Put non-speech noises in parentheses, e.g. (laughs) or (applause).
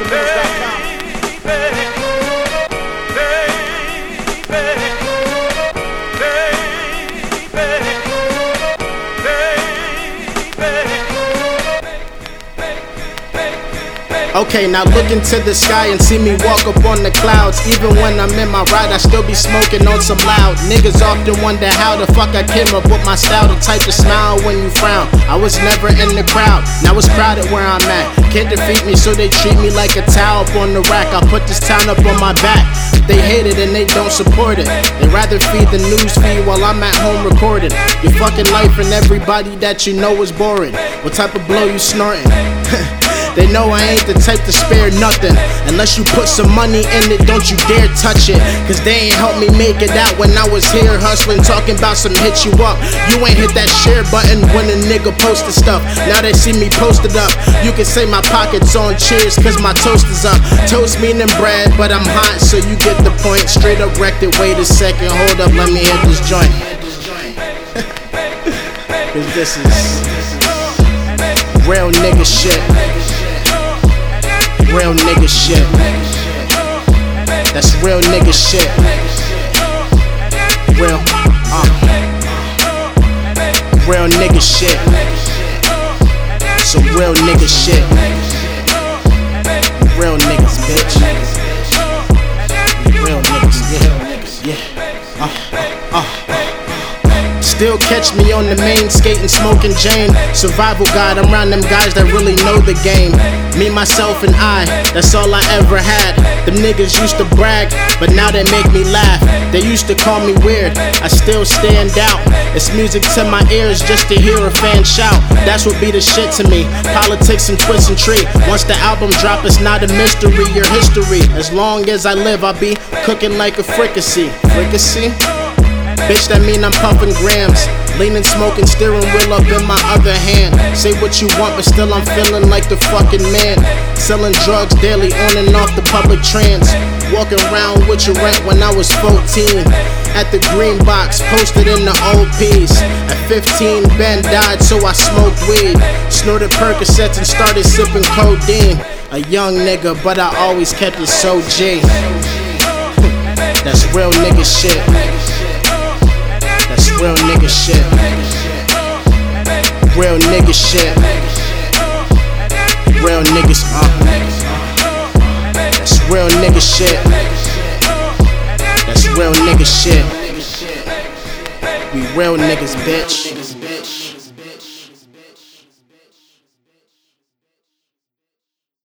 instrumentals.com. Okay, now look into the sky and see me walk up on the clouds. Even when I'm in my ride, I still be smoking on some loud. Niggas often wonder how the fuck I came up with my style. The type to smile when you frown. I was never in the crowd, now it's crowded where I'm at. Can't defeat me, so they treat me like a towel up on the rack. I put this town up on my back. They hate it and they don't support it. They rather feed the news feed while I'm at home recording. Your fucking life and everybody that you know is boring. What type of blow you snorting? (laughs) They know I ain't the type to spare nothing. Unless you put some money in it, don't you dare touch it. Cause they ain't helped me make it out when I was here hustling, talking about some hit you up. You ain't hit that share button when a nigga posted stuff. Now they see me posted up. You can say my pockets on cheers, cause my toast is up. Toast meaning bread, but I'm hot, so you get the point. Straight up wrecked it. Wait a second, hold up, let me hit this joint. (laughs) Cause this is real nigga shit. Real nigga shit. That's real nigga shit. Real, uh. Real nigga shit. Some real nigga shit. Real niggas, bitch. Real niggas, yeah. Yeah. Uh, uh, uh. Still catch me on the main, skating, smoking Jane. Survival guide, I'm around them guys that really know the game. Me, myself, and I, that's all I ever had. Them niggas used to brag, but now they make me laugh. They used to call me weird, I still stand out. It's music to my ears just to hear a fan shout. That's what be the shit to me. Politics and twist and tree. Once the album drop, it's not a mystery or history. As long as I live, I'll be cooking like a fricassee. Fricassee? Bitch, that mean I'm pumping grams. Leaning, smoking, steering wheel up in my other hand. Say what you want, but still I'm feeling like the fucking man. Selling drugs daily on and off the public trans. Walking around with your rent when I was 14. At the green box, posted in the old piece. At 15, Ben died, so I smoked weed. Snorted Percocets and started sipping codeine. A young nigga, but I always kept it so G. (laughs) That's real nigga shit. That's real nigga shit. Real nigga shit. Real niggas, uh. That's real nigga shit. That's real nigga shit. We real niggas, bitch.